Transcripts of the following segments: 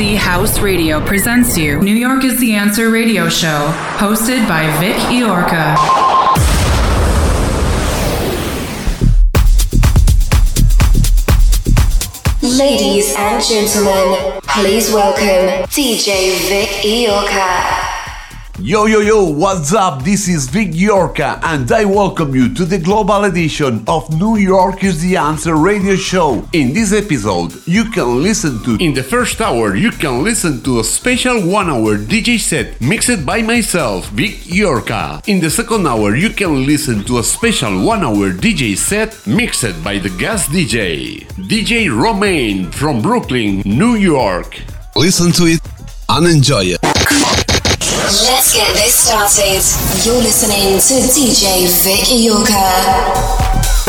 House Radio presents you New York is the Answer radio show, hosted by Vic Iorca. Ladies and gentlemen, please welcome DJ Vic Iorca. Yo yo yo, what's up? This is Vic Yorka and I welcome you to the global edition of New York is the Answer radio show. In this episode, you can listen to In the first hour, you can listen to a special 1-hour DJ set mixed by myself, Vic Yorka. In the second hour, you can listen to a special 1-hour DJ set mixed by the guest DJ, DJ Romain from Brooklyn, New York. Listen to it and enjoy it. Let's get this started. You're listening to DJ Vic Iorka.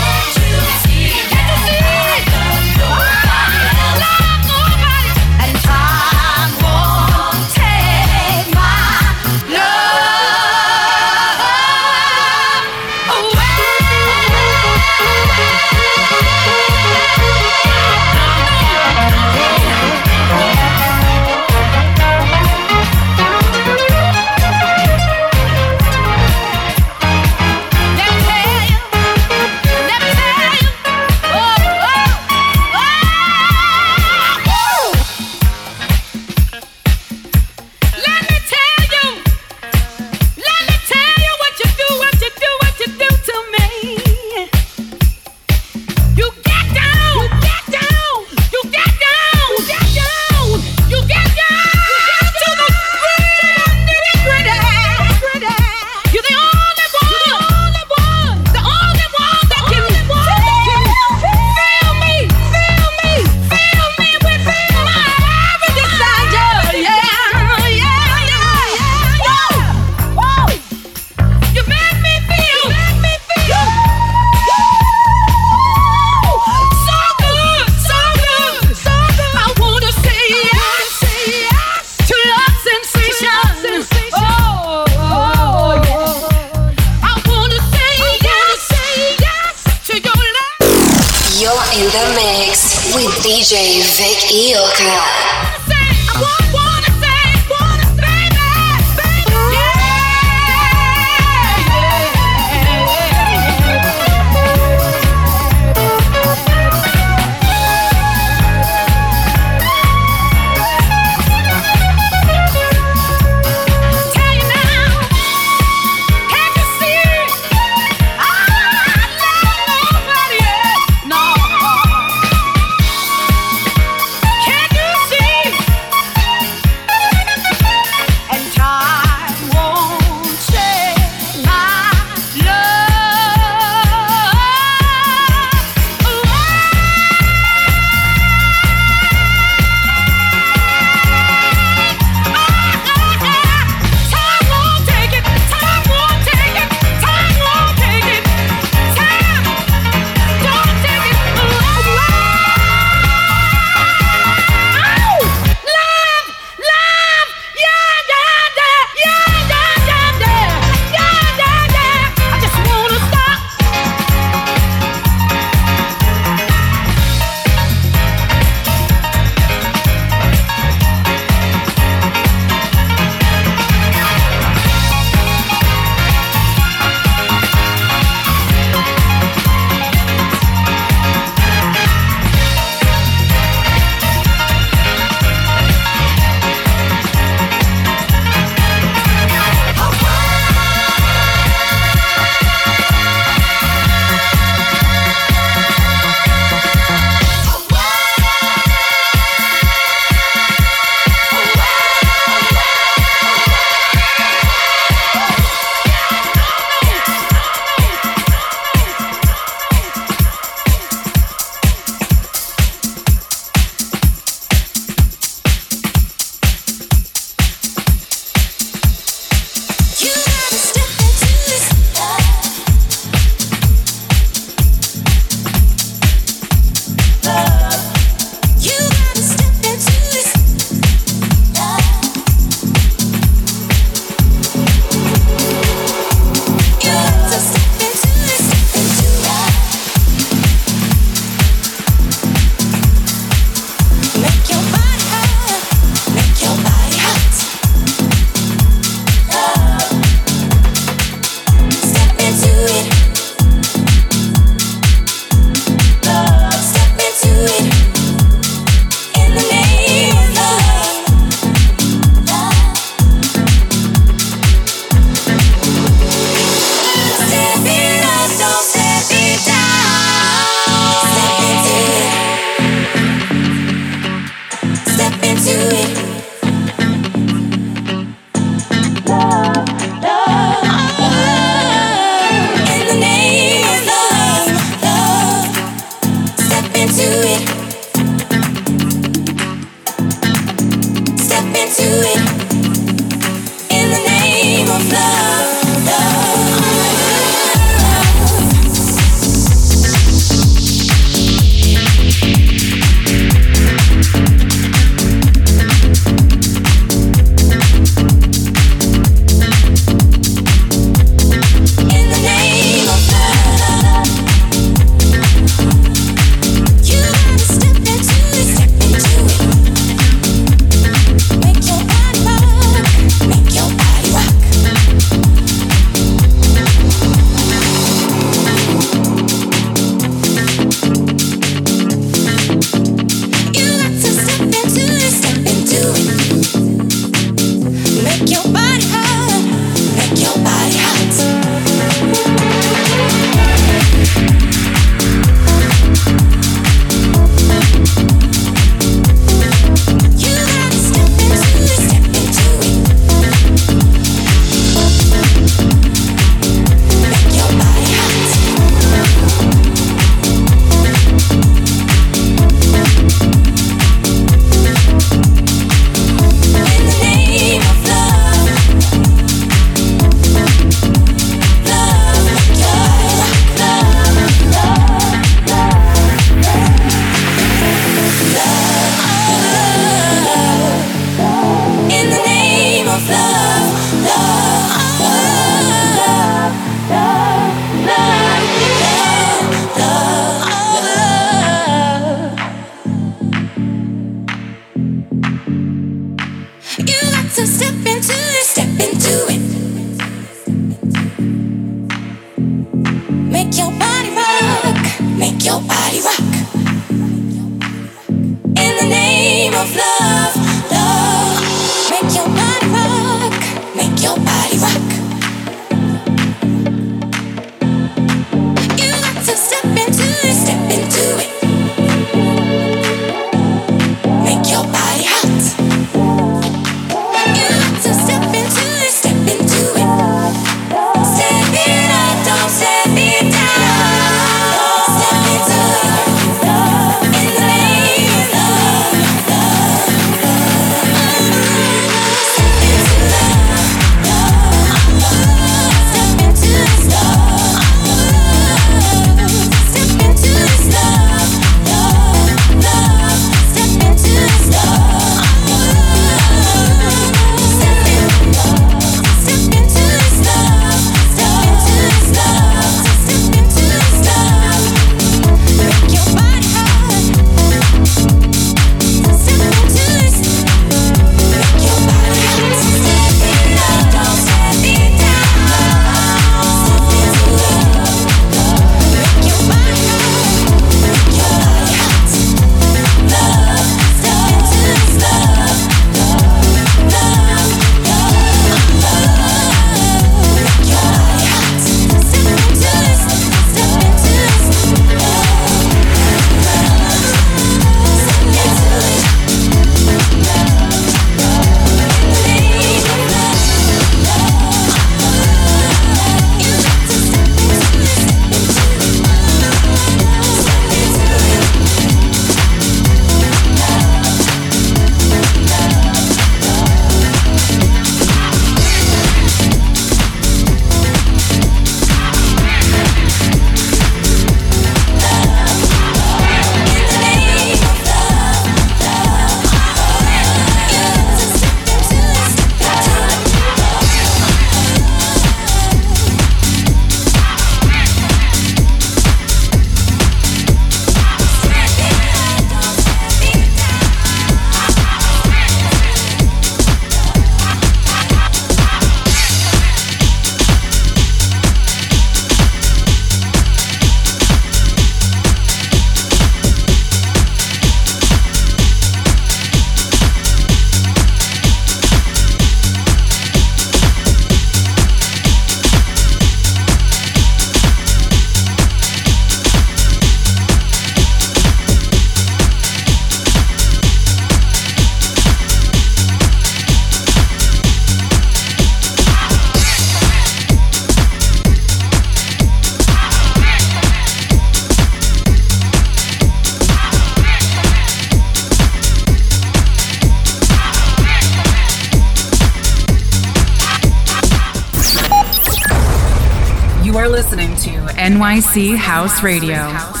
NYC House Radio.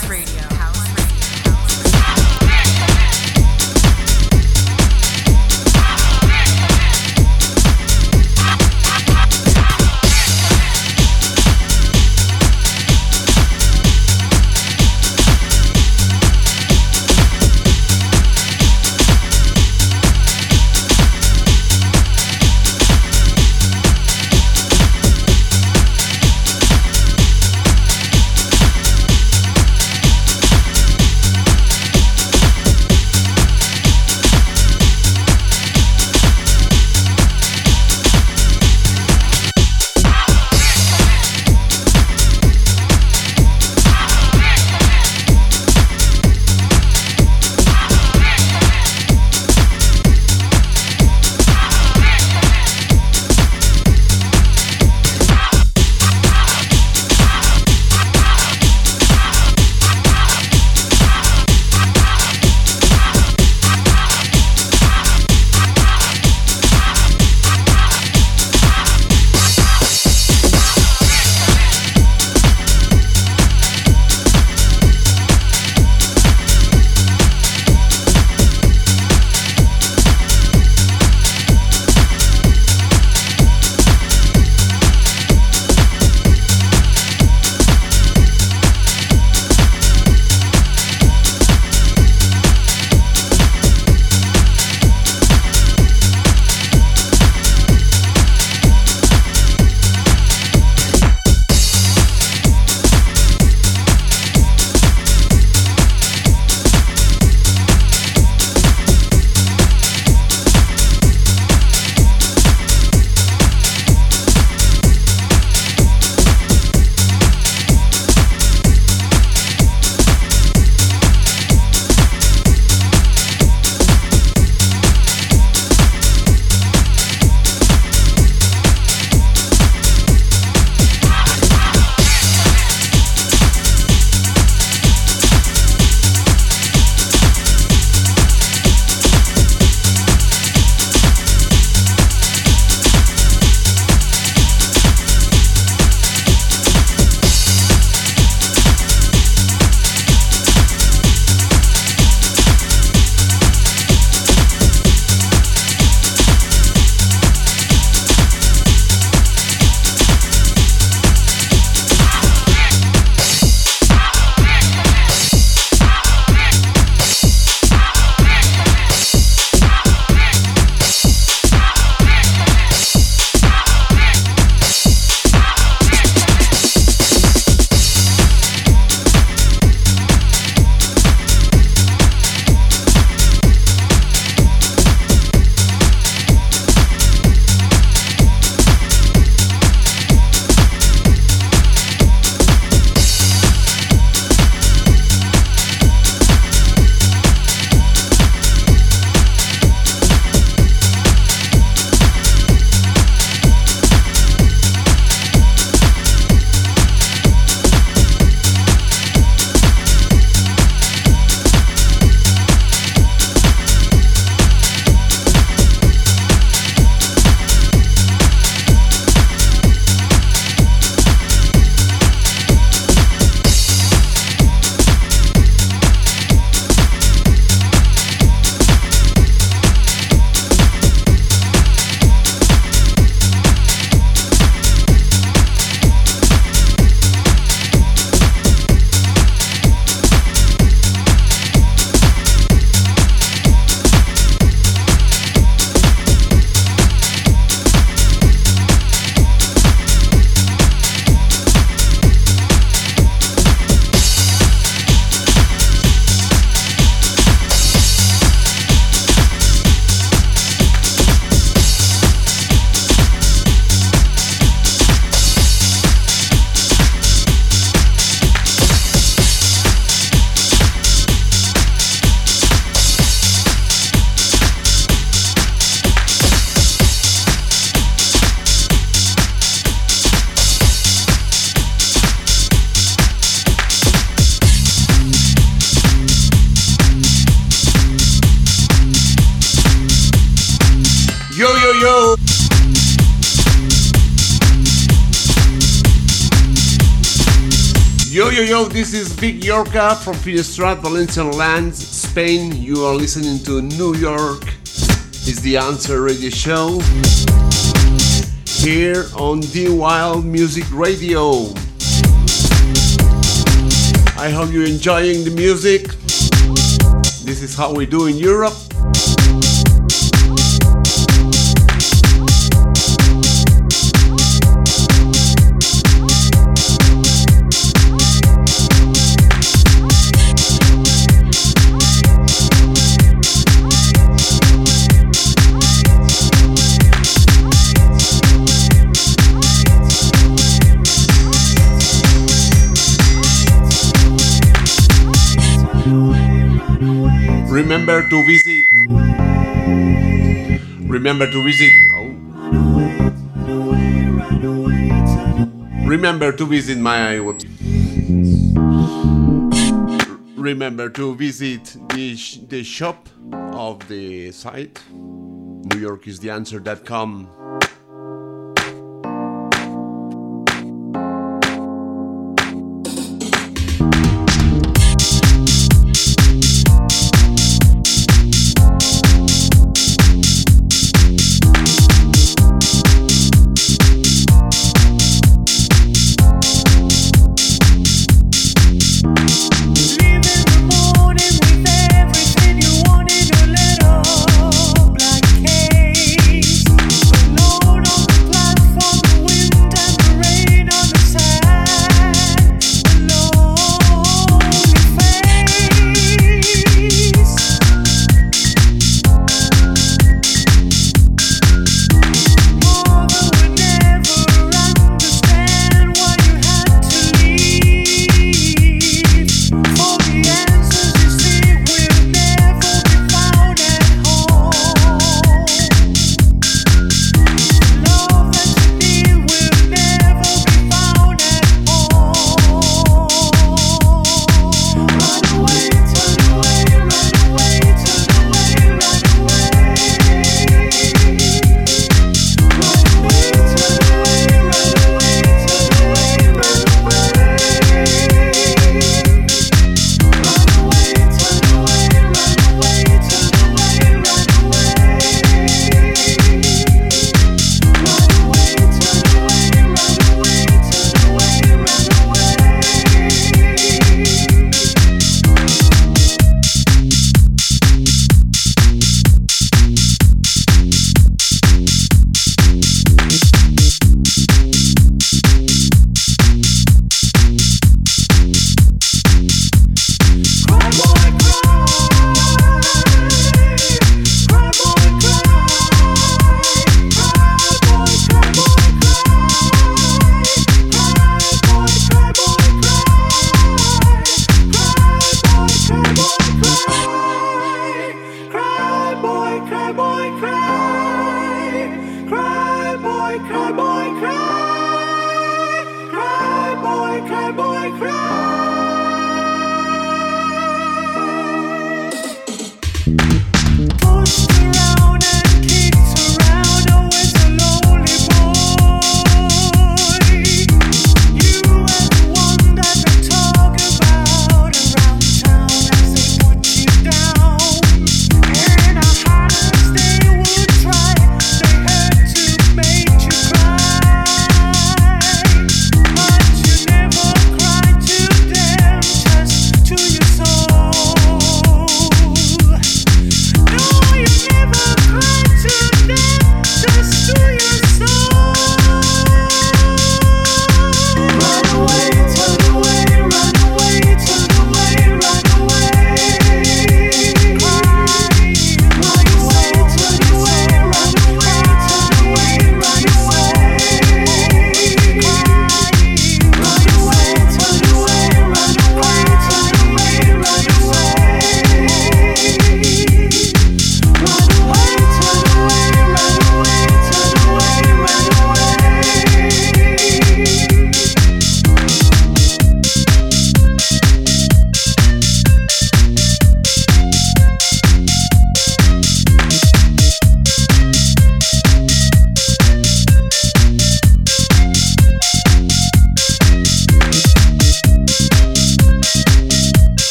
Vic Yorka from Finestrat, Valencian Lands, Spain. You are listening to New York is the Answer Radio Show here on The Wild Music Radio. I hope you're enjoying the music. This is how we do in Europe. Remember to visit. Remember to visit. Oh. Remember to visit my. Remember to visit the, sh- the shop of the site. New York is the answer.com. Everything you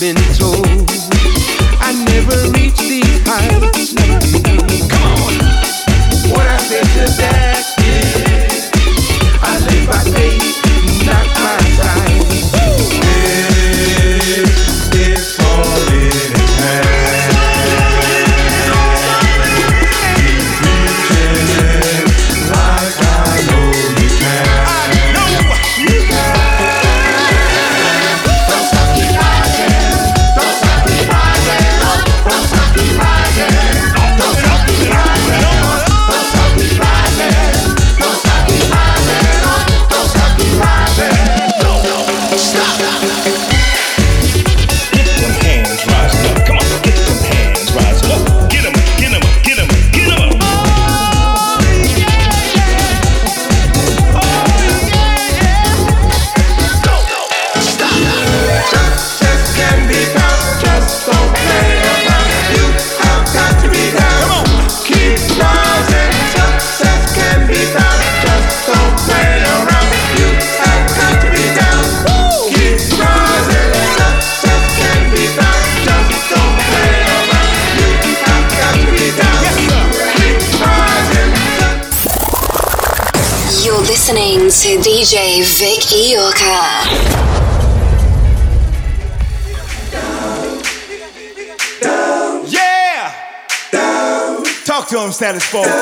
been told status quo.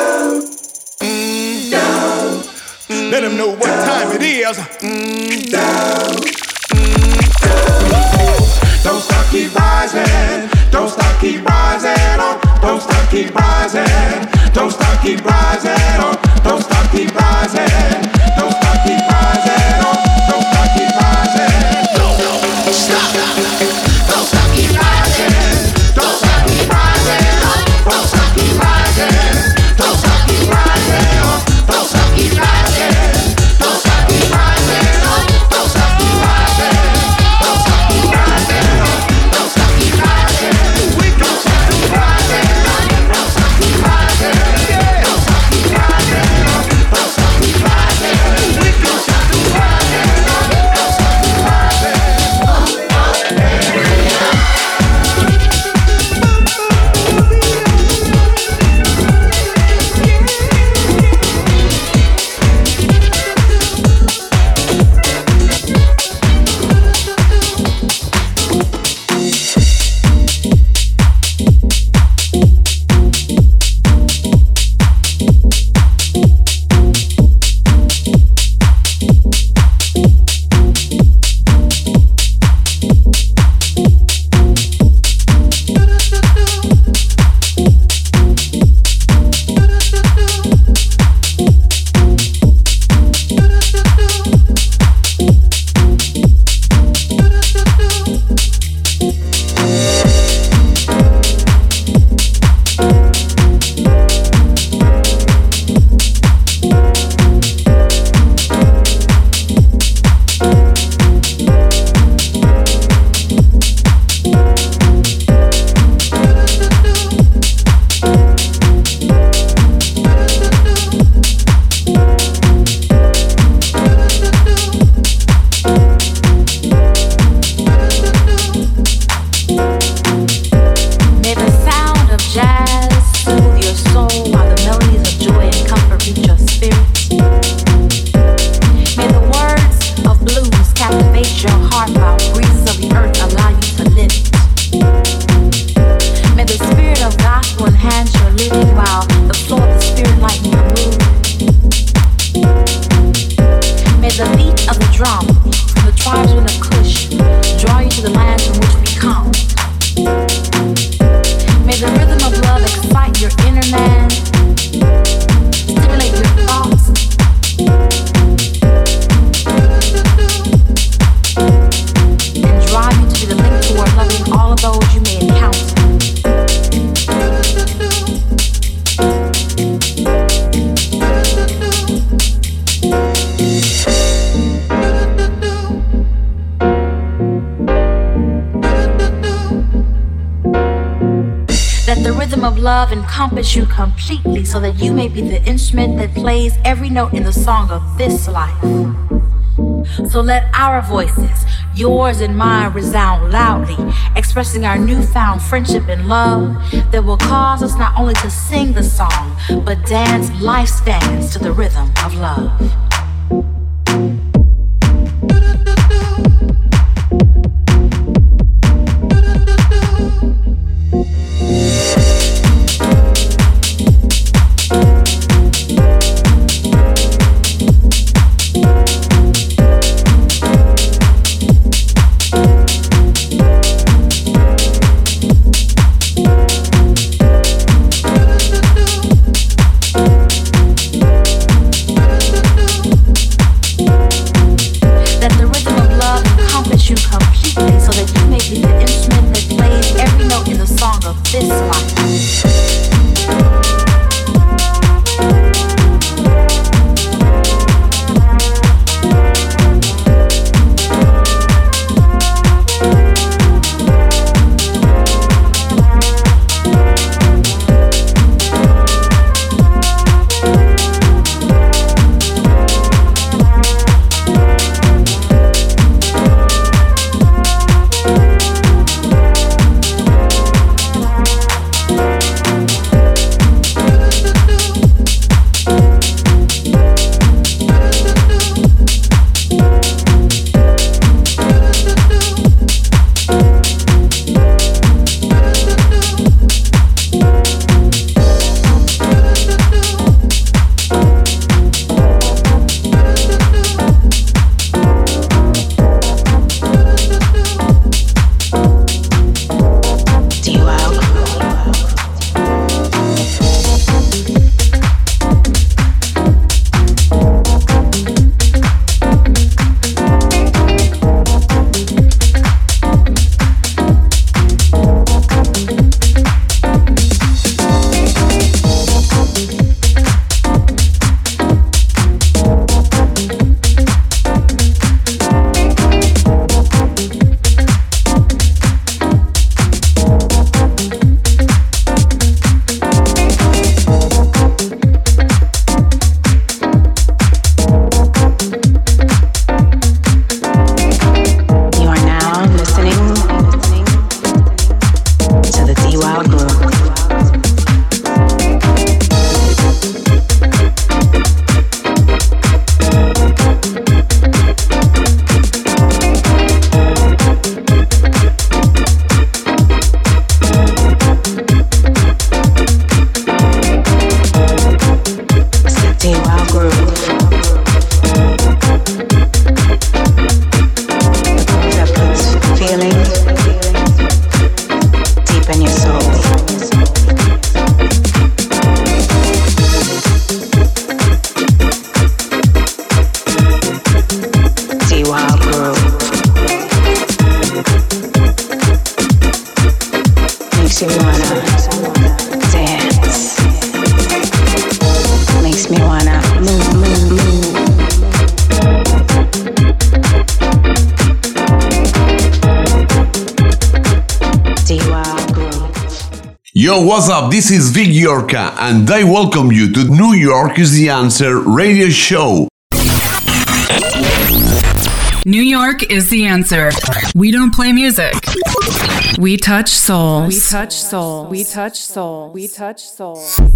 Encompass you completely so that you may be the instrument that plays every note in the song of this life. So let our voices, yours and mine, resound loudly, expressing our newfound friendship and love that will cause us not only to sing the song, but dance life stands to the rhythm of love. This is Vic Yorka, and I welcome you to New York is the Answer radio show. New York is the answer. We don't play music. We touch souls. We touch soul. We touch soul. We touch soul. We touch soul.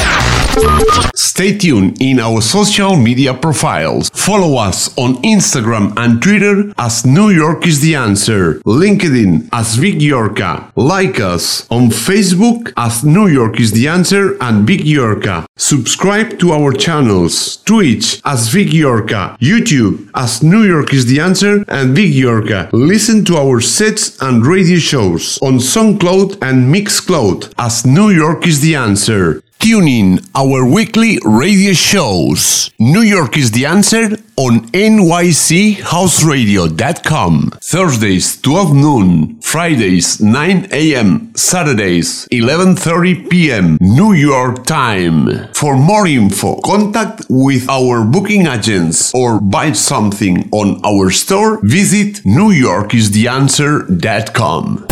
Stay tuned in our social media profiles. Follow us on Instagram and Twitter as New York is the answer, LinkedIn as Vic Yorka. Like us on Facebook as New York is the answer and Vic Yorka. Subscribe to our channels, Twitch as Vic Yorka, YouTube as New York is the answer and Vic Yorka. Listen to our sets and radio shows on SoundCloud and Mixcloud as New York is the answer. Tune in our weekly radio shows. New York is the answer on nychouseradio.com. Thursdays 12 noon, Fridays 9 a.m., Saturdays 11:30 p.m. New York time. For more info, contact with our booking agents or buy something on our store, visit newyorkistheanswer.com.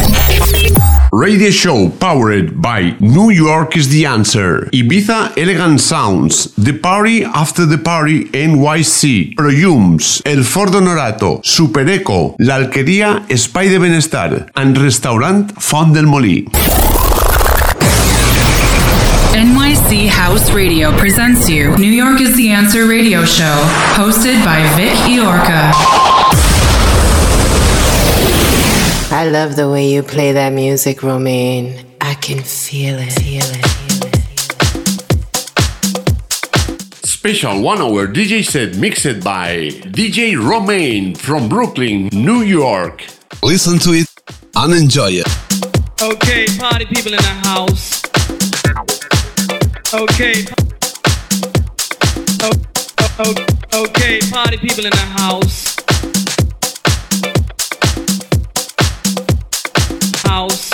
Radio show powered by New York is the answer. Ibiza Elegant Sounds, The Party After the Party NYC, Proyums, El Fordo Norato, Super Eco, La Alquería Espai de Benestar, and Restaurant Font del Molí. NYC House Radio presents you New York is the Answer radio show, hosted by Vic Iorca. I love the way you play that music, Romaine. I can feel it. Feel it. Special one hour DJ set mixed by DJ Romaine from Brooklyn, New York. Listen to it and enjoy it. Okay, party people in the house. Okay. Oh, oh, okay, party people in the house. House. House.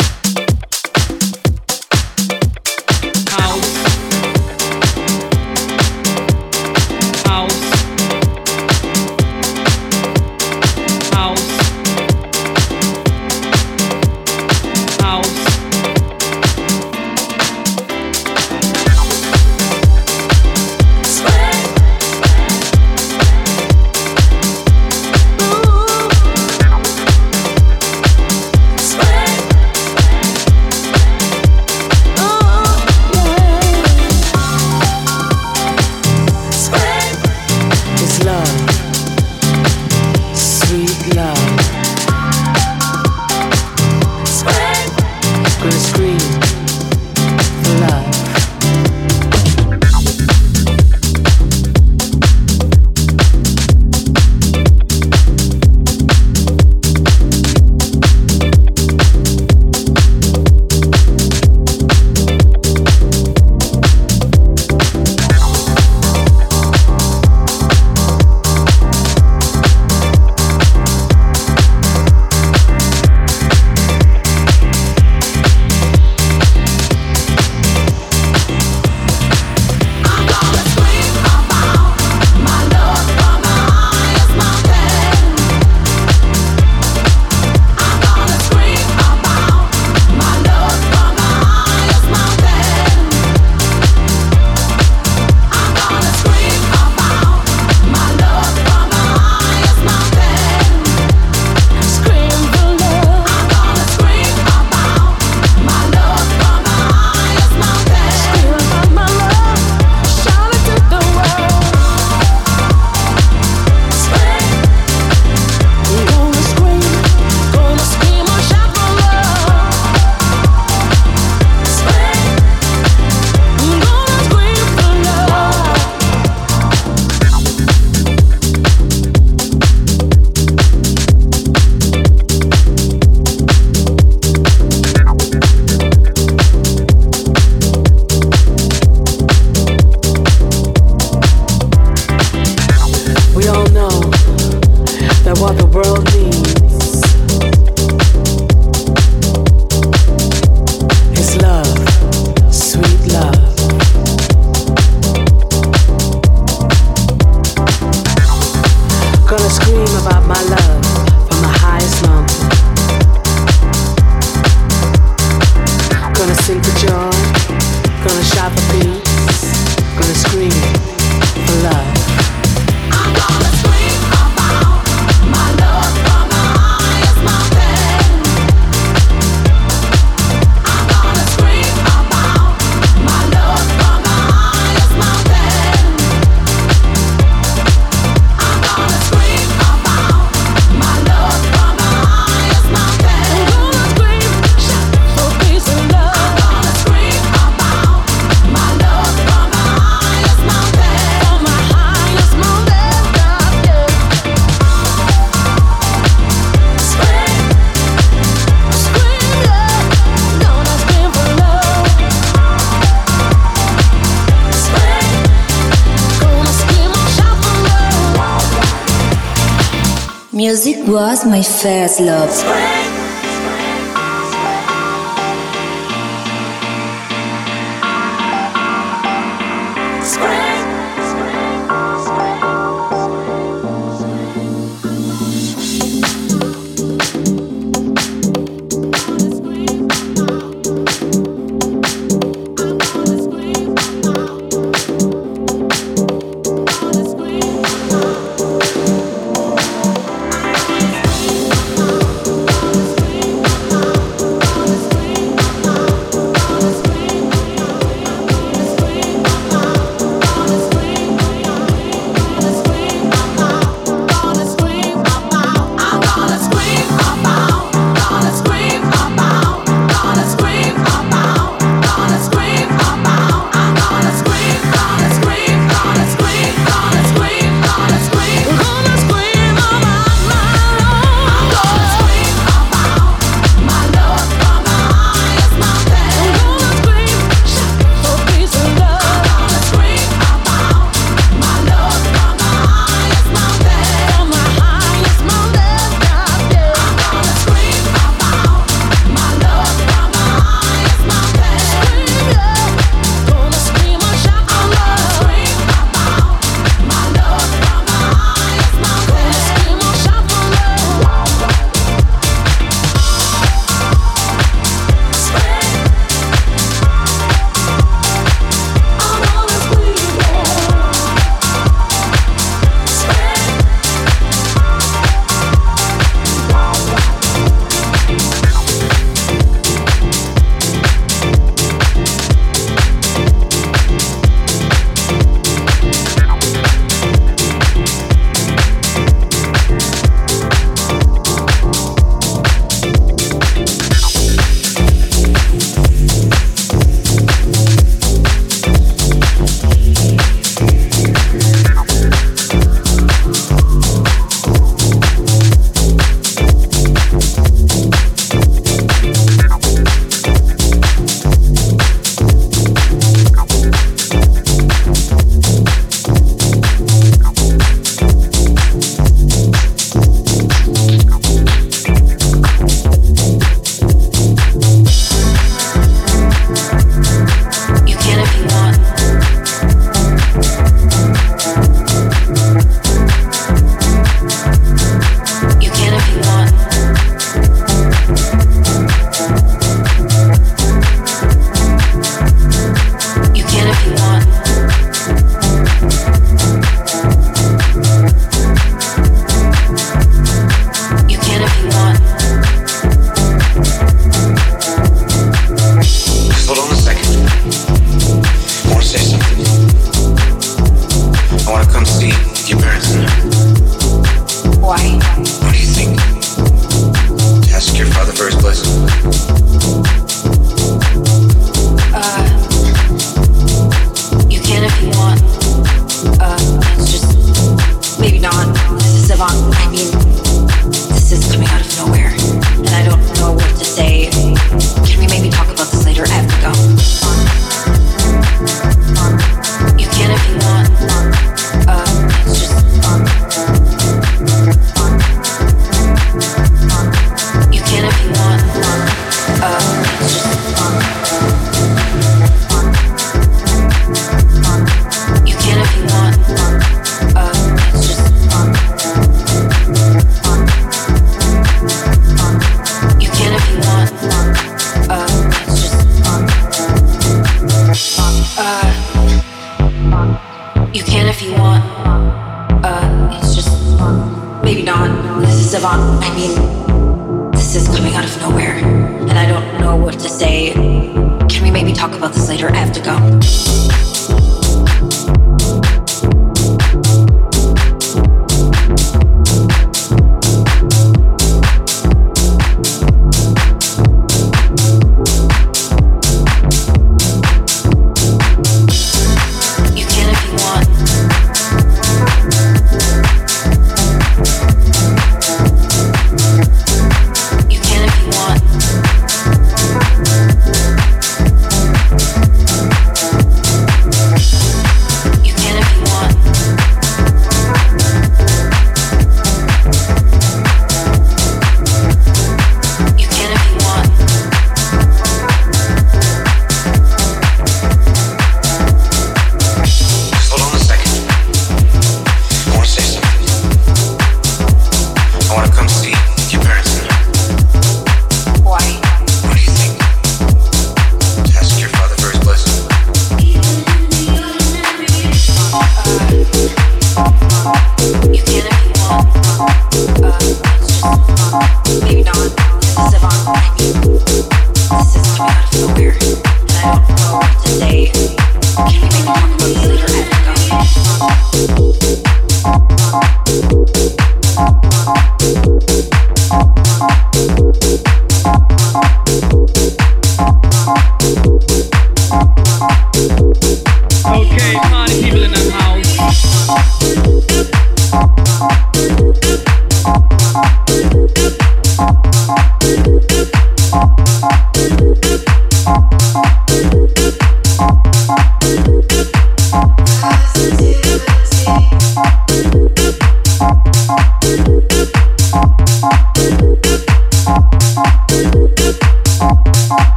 My first love.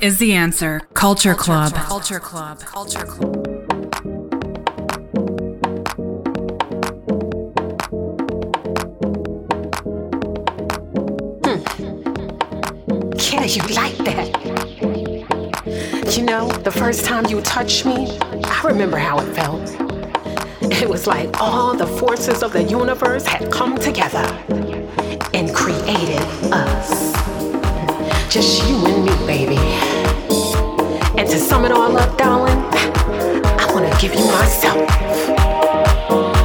New is the answer. Culture Club. Culture Club. Culture Club. Hmm. Yeah, you like that. You know, the first time you touched me, I remember how it felt. It was like all the forces of the universe had come together and created us. Just you and me, baby. And to sum it all up, darling, I wanna give you myself.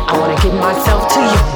I wanna give myself to you.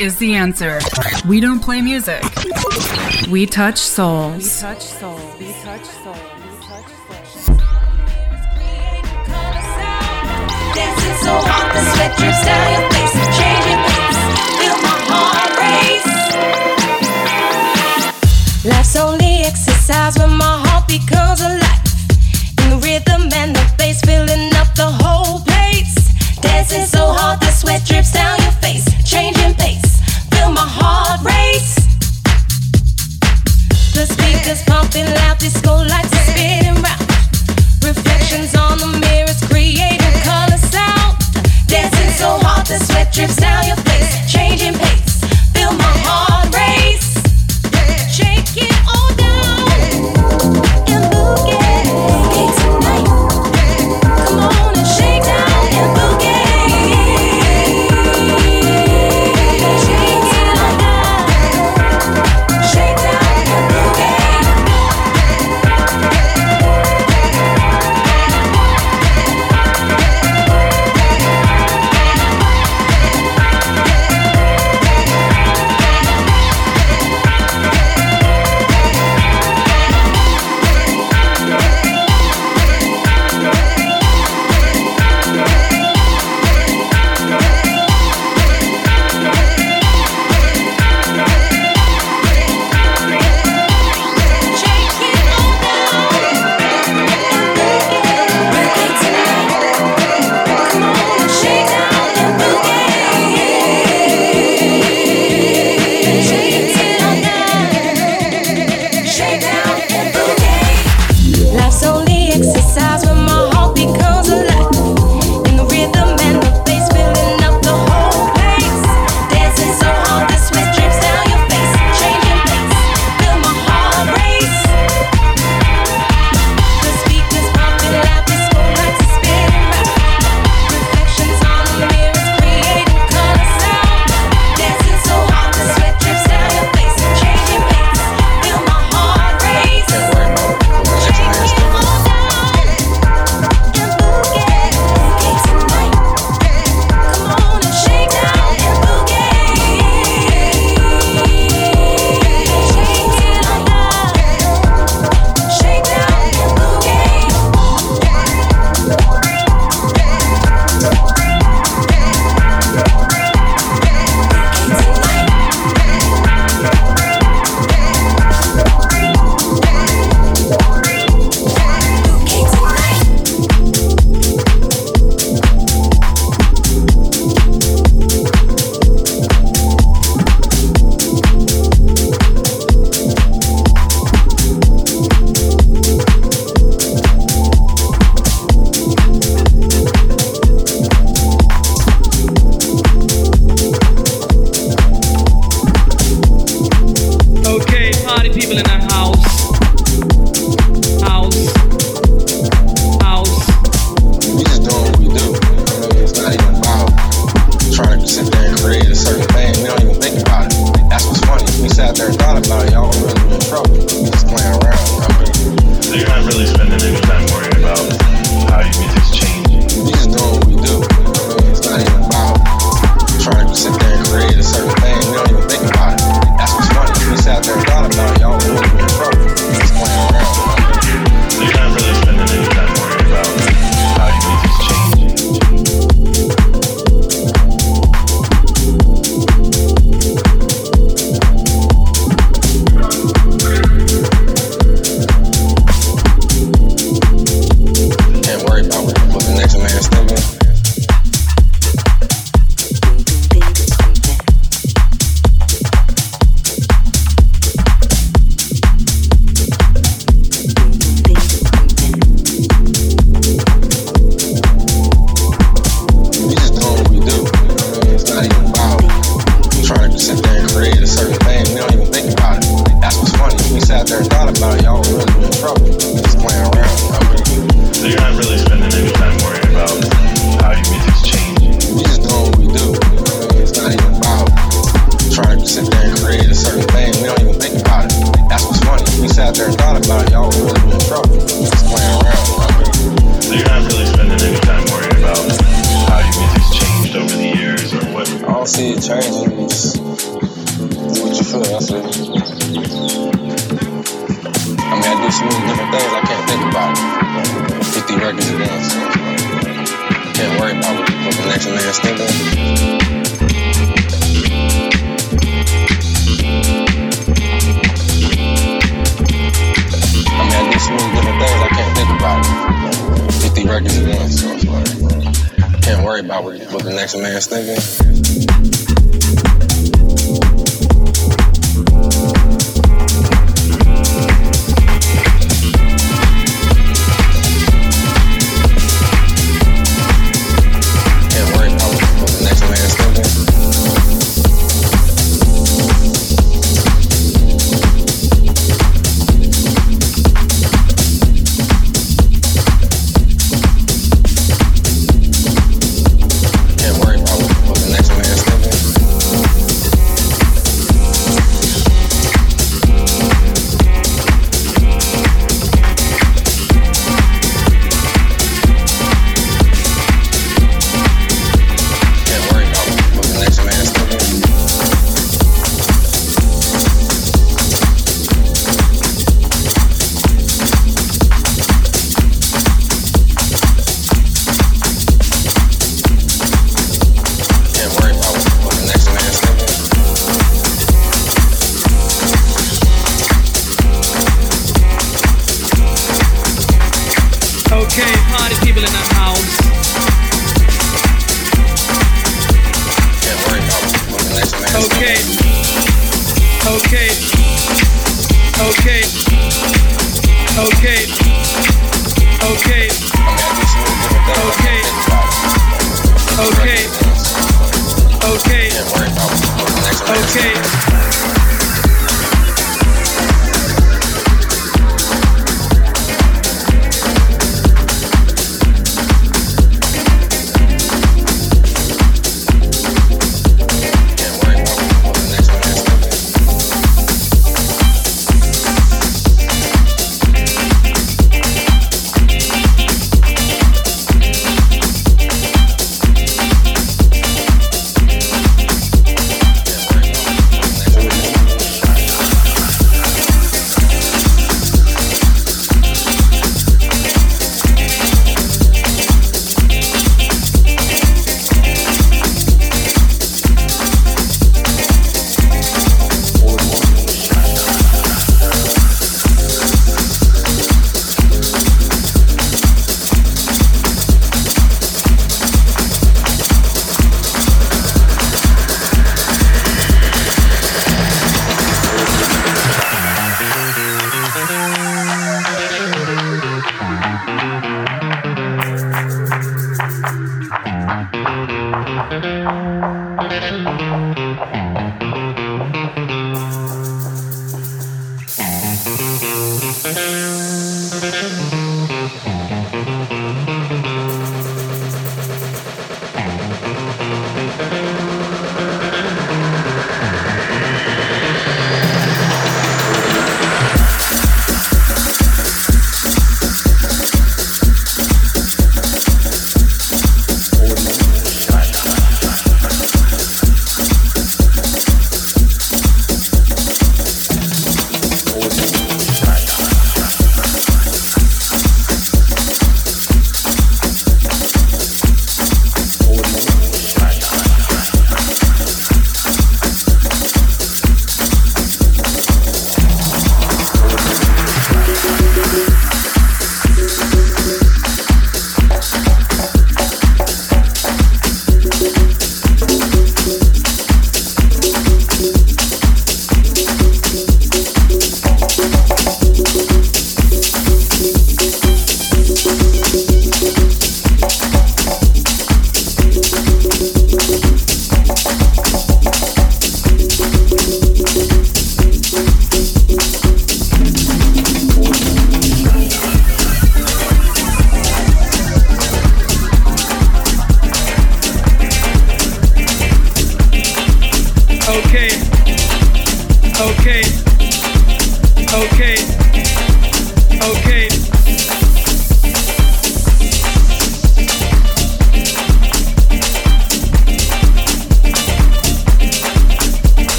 is the answer. We don't play music. We touch souls. We touch souls. We touch souls. We touch souls. Dancing so hot, the sweat drips down your face is changing. Feel my heart race. Life's only exercise when my heart becomes alive. In the rhythm and the bass, filling up the whole place. Dancing so hard, the sweat drips down your face, changing pace. Pumping loud, disco lights are spinning round. Reflections on the mirrors creating. Dancing so hard the sweat drips down your face, changing pace.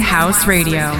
House Radio.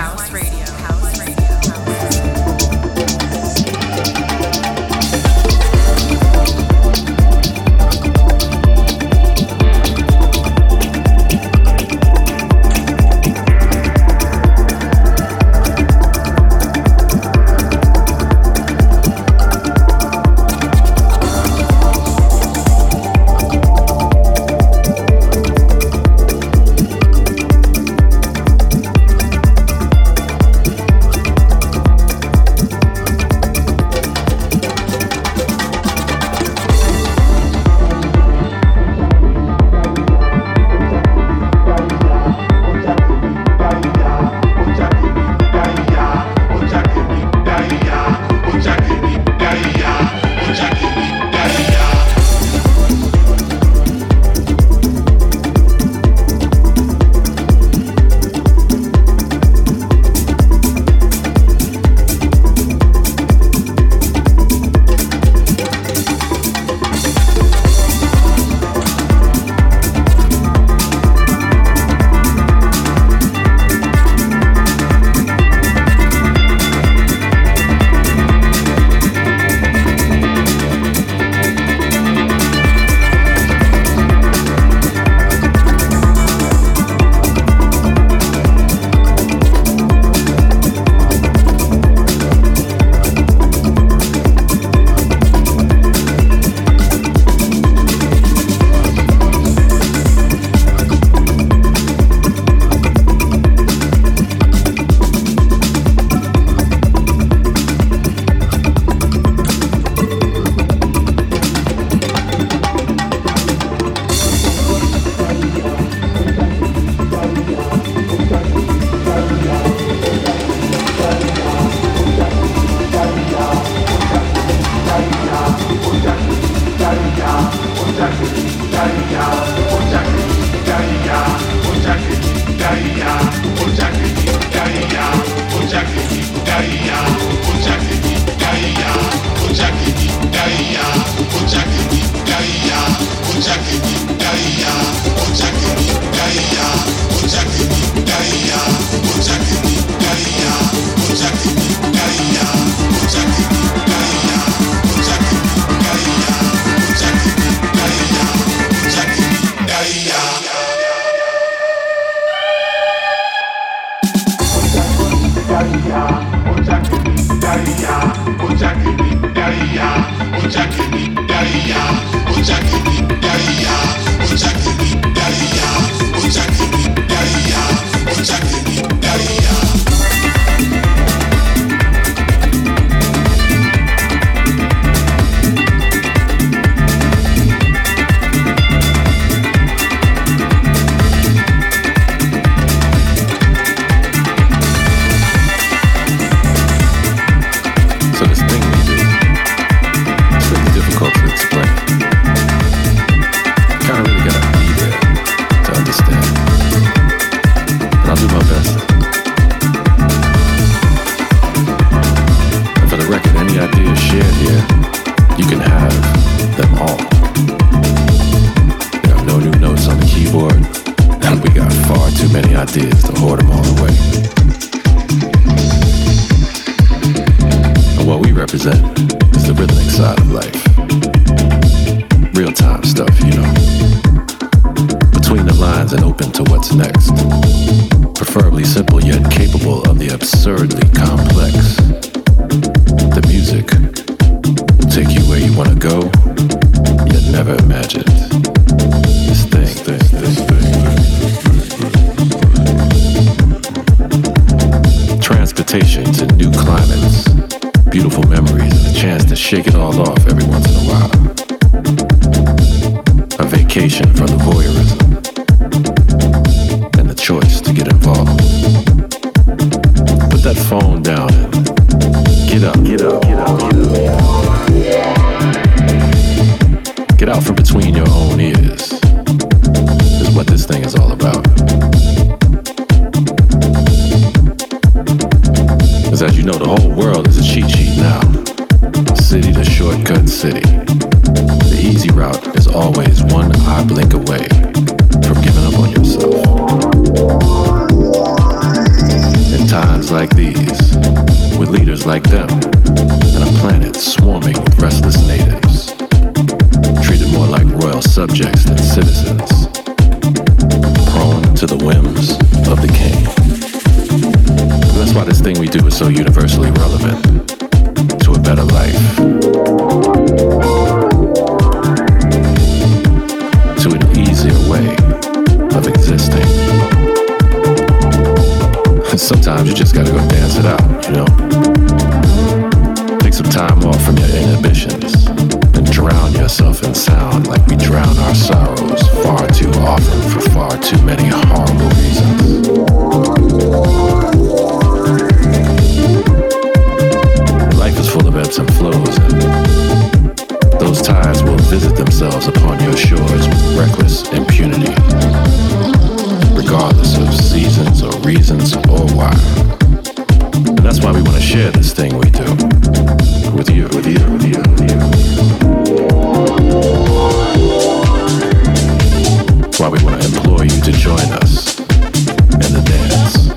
Get out from between your own ears. Is what this thing is all about. Because as you know, the whole world is a cheat sheet now. City to shortcut city. The easy route is always one eye blink away from giving up on yourself. In times like these, with leaders like them, and a planet swarming with restless natives, treated more like royal subjects than citizens, prone to the whims of the king. And that's why this thing we do is so universally relevant to a better life. To an easier way of existing. Sometimes you just gotta go dance it out, you know? Time off from your inhibitions and drown yourself in sound like we drown our sorrows far too often for far too many horrible reasons. Life is full of ebbs and flows, and those tides will visit themselves upon your shores with reckless impunity, regardless of seasons or reasons or why. That's why we want to share this thing we do with you, with you, with you, with you. Why we want to implore you to join us in the dance.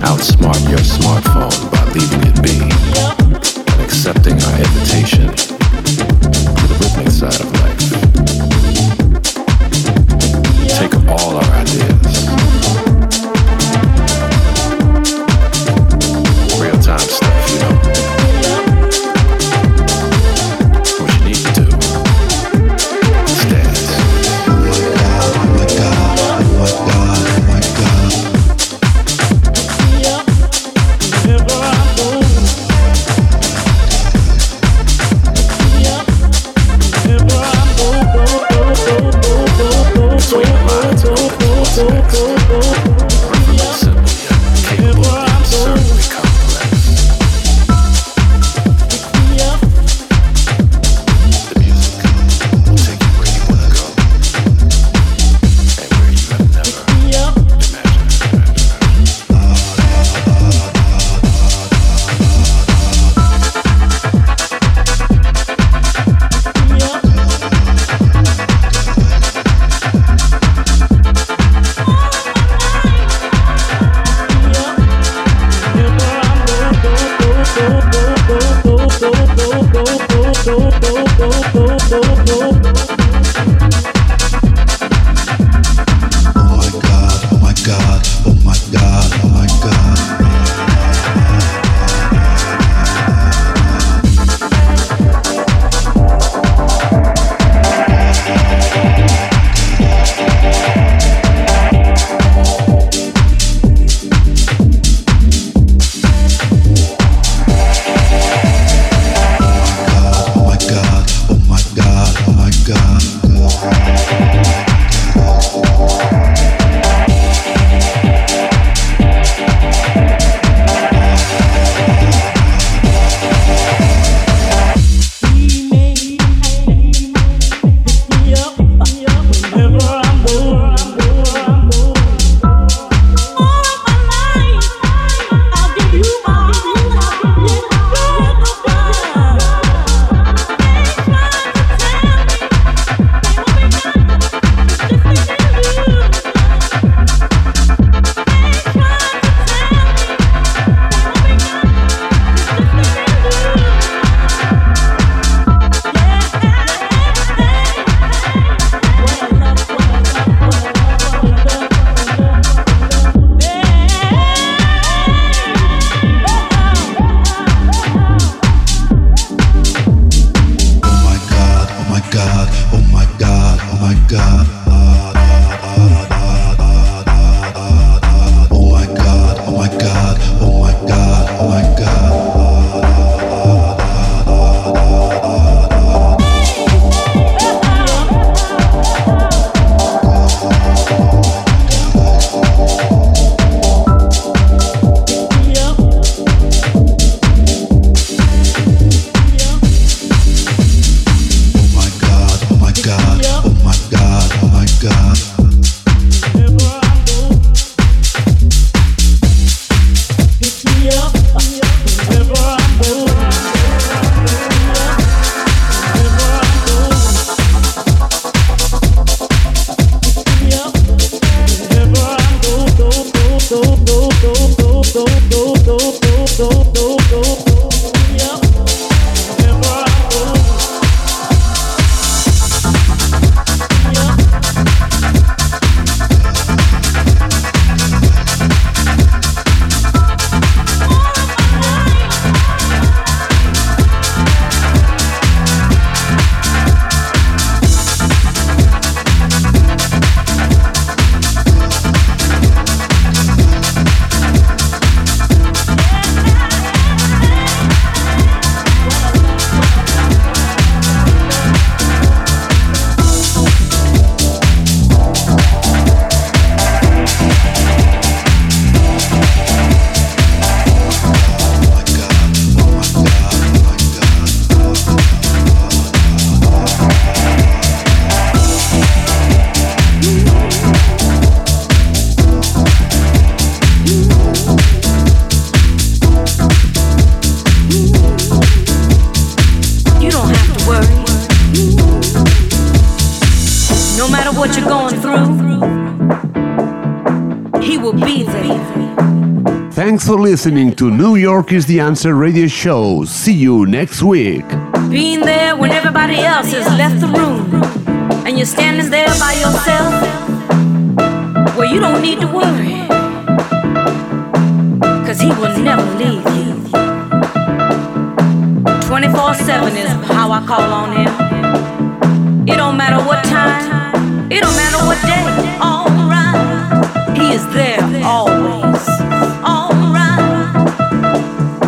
Outsmart your smartphone by leaving it be and accepting our invitation For listening to New York is the Answer radio show. See you next week. Being there when everybody else has left the room, and you're standing there by yourself, well, you don't need to worry, cause He will never leave you. 24 7 is how I call on Him. It don't matter what time, it don't matter what day, alright. He is there always.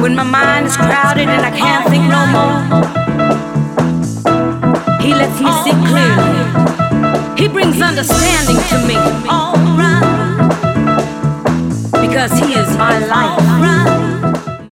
When my mind is crowded and I can't think no more, He lets me see clearly. He brings understanding to me. Because He is my life.